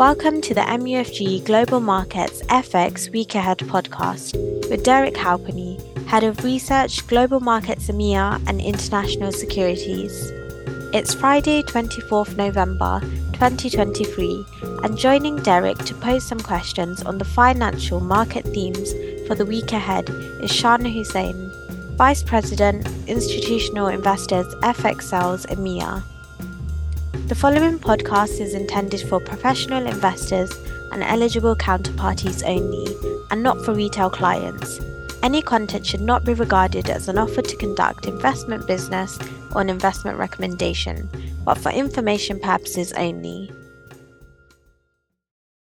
Welcome to the MUFG Global Markets FX Week Ahead podcast with Derek Halpenny, Head of Research, Global Markets EMEA and International Securities. It's Friday, 24th November 2023, and joining Derek to pose some questions on the financial market themes for the week ahead is Shan Husain, Vice President, Institutional Investors FX Sales EMEA. The following podcast is intended for professional investors and eligible counterparties only, and not for retail clients. Any content should not be regarded as an offer to conduct investment business or an investment recommendation, but for information purposes only.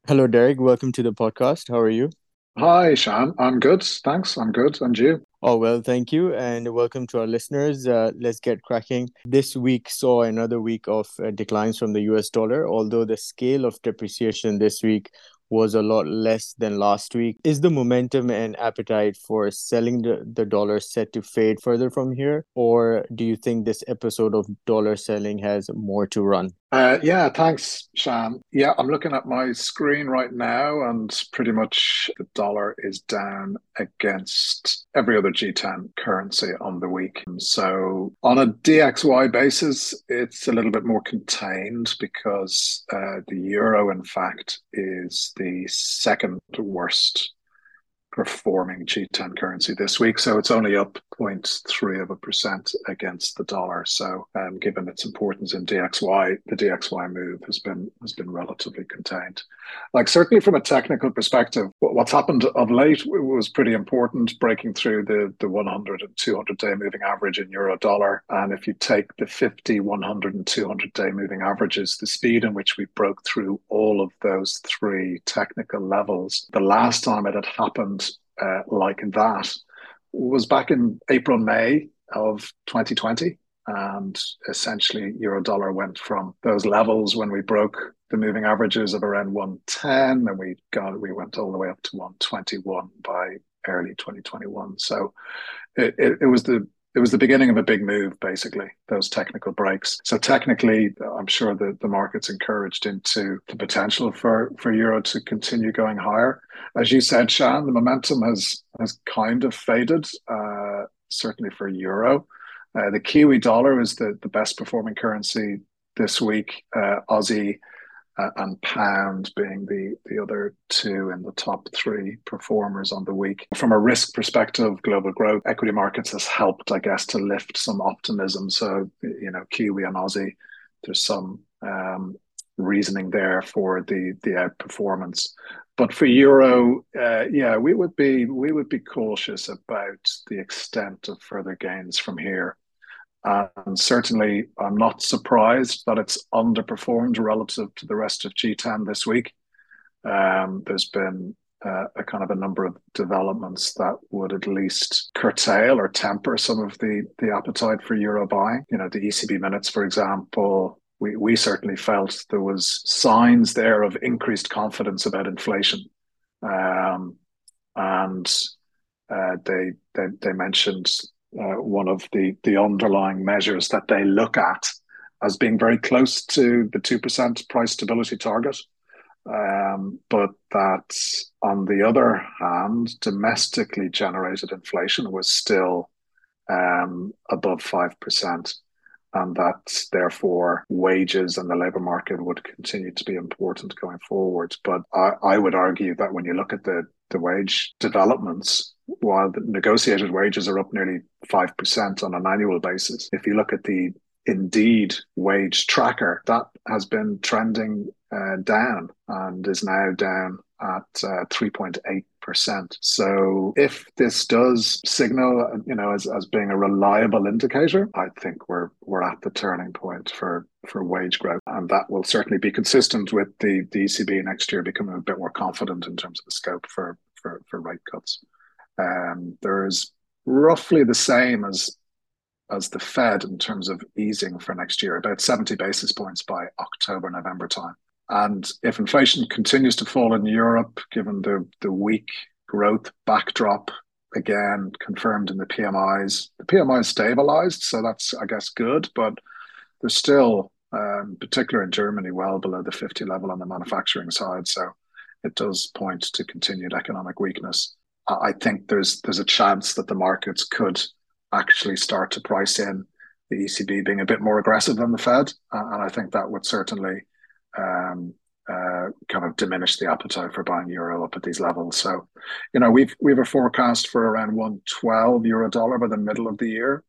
Hello, Derek. Welcome to the podcast. How are you? Hi, Shan. I'm good. Thanks. I'm good. And you? Oh, well, thank you. And welcome to our listeners. Uh, let's get cracking. This week saw another week of uh, declines from the US dollar, although the scale of depreciation this week was a lot less than last week. Is the momentum and appetite for selling the, the dollar set to fade further from here? Or do you think this episode of dollar selling has more to run? Uh, yeah, thanks, Shan. Yeah, I'm looking at my screen right now, and pretty much the dollar is down against every other G10 currency on the week. So, on a DXY basis, it's a little bit more contained because uh, the euro, in fact, is the second worst performing G10 currency this week. So it's only up 0.3 of a percent against the dollar. So um, given its importance in DXY, the DXY move has been has been relatively contained. Like certainly from a technical perspective, what's happened of late was pretty important, breaking through the, the 100 and 200 day moving average in euro dollar. And if you take the 50, 100 and 200 day moving averages, the speed in which we broke through all of those three technical levels, the last time it had happened uh, like that was back in April, May of 2020. And essentially, euro dollar went from those levels when we broke the moving averages of around 110, and we got we went all the way up to 121 by early 2021. So it, it, it was the it was the beginning of a big move, basically, those technical breaks. So technically, I'm sure that the market's encouraged into the potential for, for Euro to continue going higher. As you said, Shan, the momentum has has kind of faded, uh, certainly for Euro. Uh, the Kiwi dollar is the, the best performing currency this week. Uh, Aussie uh, and pound being the the other two in the top three performers on the week. From a risk perspective, global growth equity markets has helped, I guess, to lift some optimism. So you know, Kiwi and Aussie, there's some um, reasoning there for the the outperformance. But for euro, uh, yeah, we would be we would be cautious about the extent of further gains from here. And certainly, I'm not surprised that it's underperformed relative to the rest of G10 this week. Um, there's been uh, a kind of a number of developments that would at least curtail or temper some of the the appetite for euro buying. You know, the ECB minutes, for example, we, we certainly felt there was signs there of increased confidence about inflation. Um, and uh, they, they they mentioned uh, one of the the underlying measures that they look at as being very close to the two percent price stability target. Um, but that, on the other hand, domestically generated inflation was still um, above five percent, and that therefore wages and the labour market would continue to be important going forward. But I, I would argue that when you look at the the wage developments, while the negotiated wages are up nearly 5% on an annual basis, if you look at the Indeed wage tracker, that has been trending uh, down and is now down at uh, 3.8%. So if this does signal, you know, as, as being a reliable indicator, I think we're we're at the turning point for for wage growth. And that will certainly be consistent with the, the ECB next year becoming a bit more confident in terms of the scope for for, for rate cuts. Um, there's roughly the same as as the Fed in terms of easing for next year, about 70 basis points by October, November time. And if inflation continues to fall in Europe, given the, the weak growth backdrop, again confirmed in the PMIs, the PMI stabilized, so that's I guess good, but there's still um, particularly in Germany, well below the 50 level on the manufacturing side. So it does point to continued economic weakness. I think there's there's a chance that the markets could actually start to price in the ECB being a bit more aggressive than the Fed, and I think that would certainly um, uh, kind of diminish the appetite for buying euro up at these levels. So, you know, we've we've a forecast for around one twelve euro dollar by the middle of the year.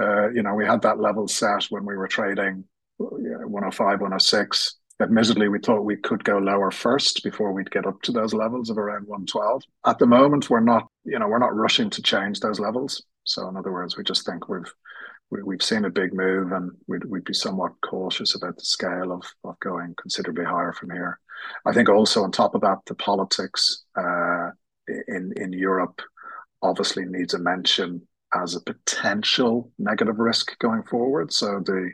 Uh, you know, we had that level set when we were trading you know, 105, 106. Admittedly, we thought we could go lower first before we'd get up to those levels of around 112. At the moment, we're not, you know, we're not rushing to change those levels. So, in other words, we just think we've we, have seen a big move, and we'd, we'd be somewhat cautious about the scale of of going considerably higher from here. I think also on top of that, the politics uh, in in Europe obviously needs a mention as a potential negative risk going forward. So the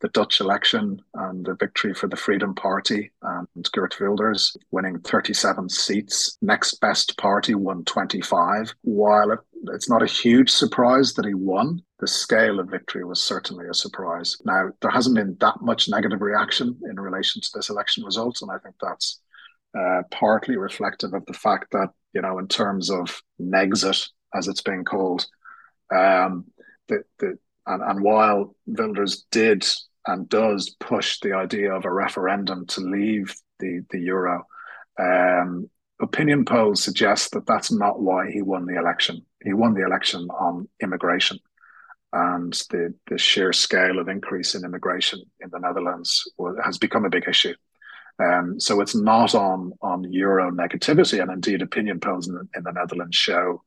the Dutch election and the victory for the Freedom Party and Geert Wilders winning 37 seats. Next best party won 25. While it, it's not a huge surprise that he won, the scale of victory was certainly a surprise. Now, there hasn't been that much negative reaction in relation to this election result, and I think that's uh, partly reflective of the fact that, you know, in terms of Nexit, as it's being called, um, the, the, and, and while Wilders did and does push the idea of a referendum to leave the, the euro. Um, opinion polls suggest that that's not why he won the election. He won the election on immigration and the, the sheer scale of increase in immigration in the Netherlands has become a big issue. Um, so it's not on on euro negativity, and indeed, opinion polls in in the Netherlands show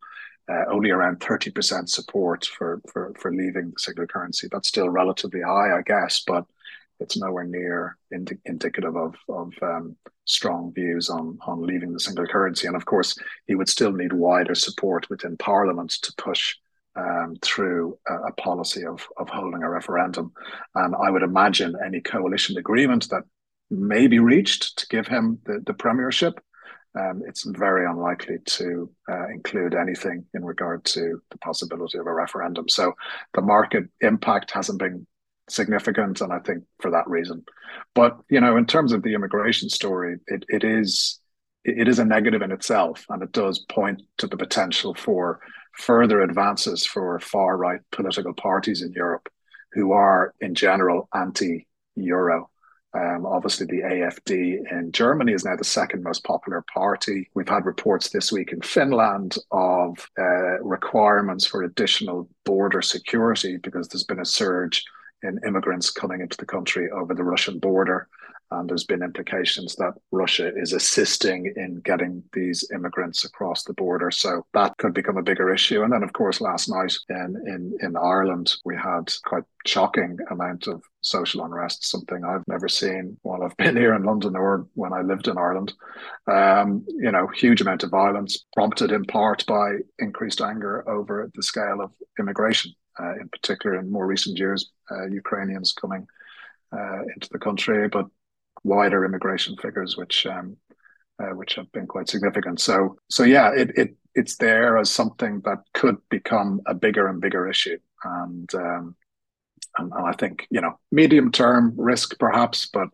uh, only around 30% support for, for, for leaving the single currency. That's still relatively high, I guess, but it's nowhere near indi- indicative of, of um, strong views on, on leaving the single currency. And of course, he would still need wider support within Parliament to push um, through a, a, policy of, of holding a referendum. And I would imagine any coalition agreement that may be reached to give him the, the premiership um, it's very unlikely to uh, include anything in regard to the possibility of a referendum. So the market impact hasn't been significant, and I think for that reason. But you know, in terms of the immigration story, it, it is it is a negative in itself, and it does point to the potential for further advances for far right political parties in Europe, who are in general anti-euro. Um, obviously, the AFD in Germany is now the second most popular party. We've had reports this week in Finland of uh, requirements for additional border security because there's been a surge in immigrants coming into the country over the Russian border. And there's been implications that Russia is assisting in getting these immigrants across the border. So that could become a bigger issue. And then, of course, last night in, in, in Ireland, we had quite shocking amount of social unrest, something I've never seen while I've been here in London or when I lived in Ireland. Um, you know, huge amount of violence prompted in part by increased anger over the scale of immigration, uh, in particular in more recent years, uh, Ukrainians coming uh, into the country, but wider immigration figures, which um, uh, which have been quite significant. So so yeah, it, it it's there as something that could become a bigger and bigger issue, and um, and, and I think you know medium term risk perhaps, but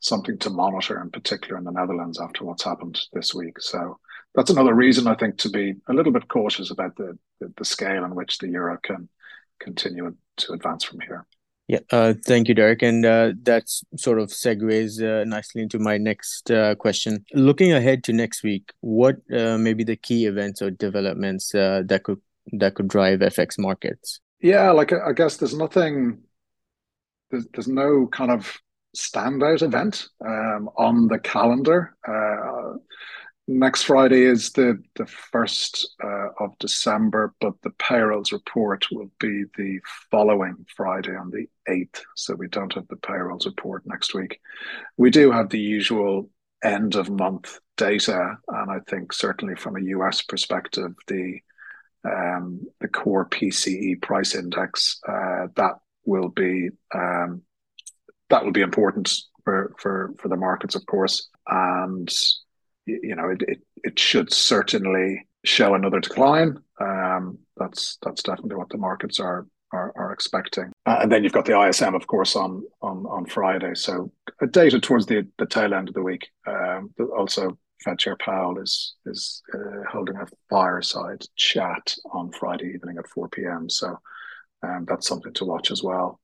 something to monitor in particular in the Netherlands after what's happened this week. So that's another reason I think to be a little bit cautious about the the, the scale in which the euro can continue to advance from here. Yeah, uh, thank you, Derek. And uh, that sort of segues uh, nicely into my next uh, question. Looking ahead to next week, what uh, may be the key events or developments uh, that could that could drive FX markets? Yeah, like I guess there's nothing, there's, there's no kind of standout event um, on the calendar next Friday is the the first uh, of December, but the payrolls report will be the following Friday on the eighth. So we don't have the payrolls report next week. We do have the usual end of month data, and I think certainly from a US perspective, the um, the core PCE price index uh, that will be um, that will be important for for for the markets, of course, and you know, it, it, it should certainly show another decline. Um, that's that's definitely what the markets are are, are expecting. Uh, and then you've got the ISM, of course, on on on Friday. So a data towards the the tail end of the week. Um, also, Fed Chair Powell is is uh, holding a fireside chat on Friday evening at four p.m. So um, that's something to watch as well.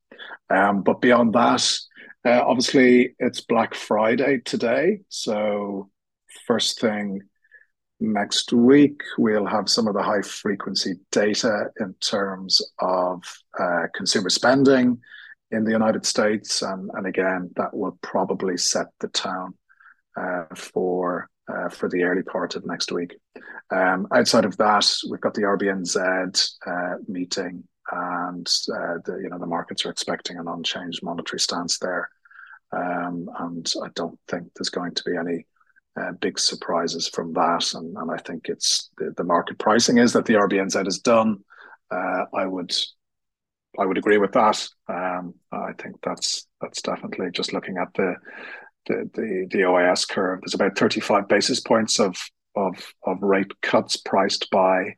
Um, but beyond that, uh, obviously it's Black Friday today. So first thing next week, we'll have some of the high frequency data in terms of uh, consumer spending in the United States. And, and again, that will probably set the tone uh, for uh, for the early part of next week. Um, outside of that, we've got the RBNZ uh, meeting, and uh, the you know the markets are expecting an unchanged monetary stance there. Um, and I don't think there's going to be any uh, big surprises from that. And, and I think it's the, the market pricing is that the RBNZ is done. Uh, I would I would agree with that. Um, I think that's that's definitely just looking at the the the, the OIS curve. There's about 35 basis points of of of rate cuts priced by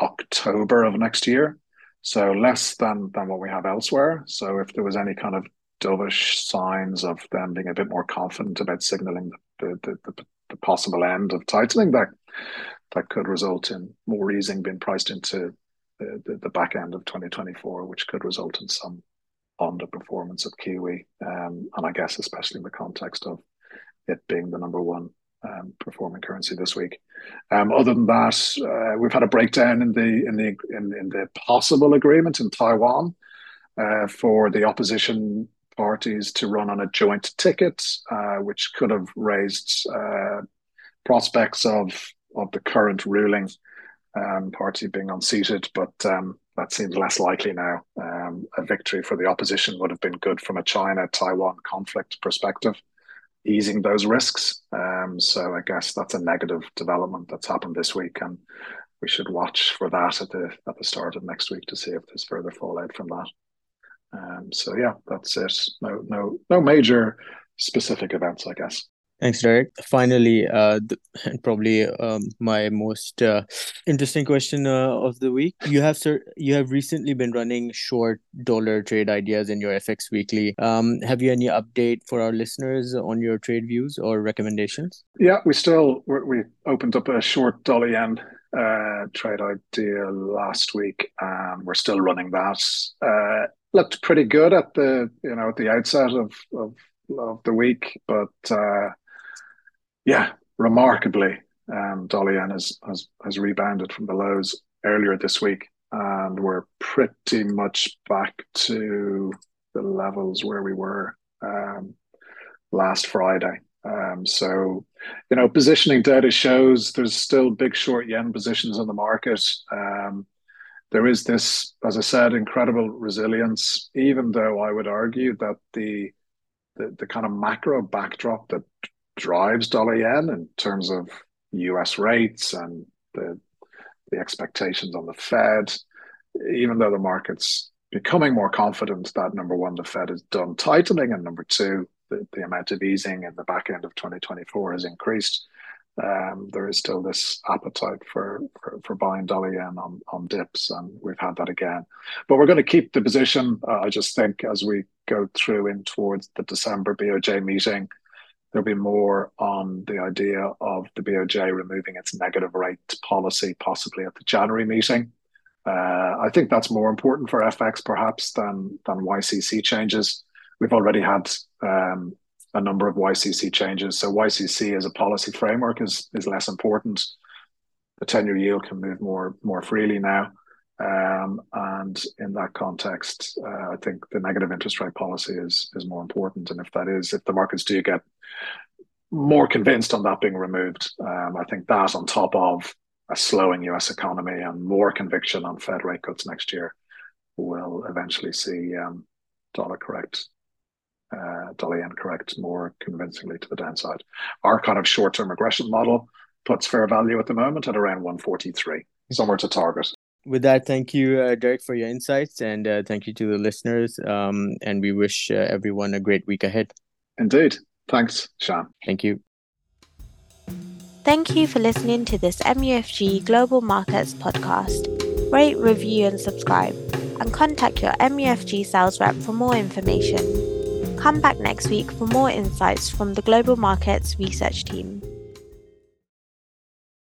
October of next year. So less than than what we have elsewhere. So if there was any kind of dovish signs of them being a bit more confident about signaling the, the, the, the possible end of tightening that that could result in more easing being priced into the, the, the back end of 2024, which could result in some underperformance of Kiwi. Um, and I guess especially in the context of it being the number one um, performing currency this week. Um, other than that, uh, we've had a breakdown in the in the in, in the possible agreement in Taiwan uh, for the opposition parties to run on a joint ticket, uh, which could have raised uh, prospects of of the current ruling um, party being unseated, but um, that seems less likely now. Um, a victory for the opposition would have been good from a China Taiwan conflict perspective, easing those risks. Um, so I guess that's a negative development that's happened this week, and we should watch for that at the at the start of next week to see if there's further fallout from that. Um, so yeah, that's it. No, no, no major specific events, I guess. Thanks, Derek. Finally, uh, the, probably um, my most uh, interesting question uh, of the week. You have sir, you have recently been running short dollar trade ideas in your FX Weekly. Um, have you any update for our listeners on your trade views or recommendations? Yeah, we still we opened up a short dollar yen uh, trade idea last week, and we're still running that. Uh, looked pretty good at the you know at the outset of of, of the week, but uh, yeah, remarkably, um, dollar yen has, has has rebounded from the lows earlier this week, and we're pretty much back to the levels where we were um, last Friday. Um, so, you know, positioning data shows there's still big short yen positions in the market. Um, there is this, as I said, incredible resilience, even though I would argue that the the, the kind of macro backdrop that drives dollar yen in terms of US rates and the the expectations on the Fed, even though the market's becoming more confident that number one, the Fed is done tightening, and number two, the, the amount of easing in the back end of 2024 has increased um, there is still this appetite for, for, for buying dollar yen on, on dips, and we've had that again. But we're going to keep the position. Uh, I just think as we go through in towards the December BOJ meeting, there'll be more on the idea of the BOJ removing its negative rate policy, possibly at the January meeting. Uh, I think that's more important for FX perhaps than than YCC changes. We've already had um, a number of YCC changes. So YCC as a policy framework is is less important. The ten-year yield can move more more freely now, um, and in that context, uh, I think the negative interest rate policy is is more important. And if that is, if the markets do get more convinced on that being removed, um, I think that on top of a slowing U.S. economy and more conviction on Fed rate cuts next year, will eventually see um, dollar correct uh, dollar yen correct more convincingly to the downside. Our kind of short term regression model puts fair value at the moment at around 143, somewhere to target. With that, thank you, uh, Derek, for your insights, and uh, thank you to the listeners. Um, and we wish uh, everyone a great week ahead. Indeed. Thanks, Shan. Thank you. Thank you for listening to this MUFG Global Markets podcast. Rate, review, and subscribe and contact your MUFG sales rep for more information. Come back next week for more insights from the Global Markets Research Team.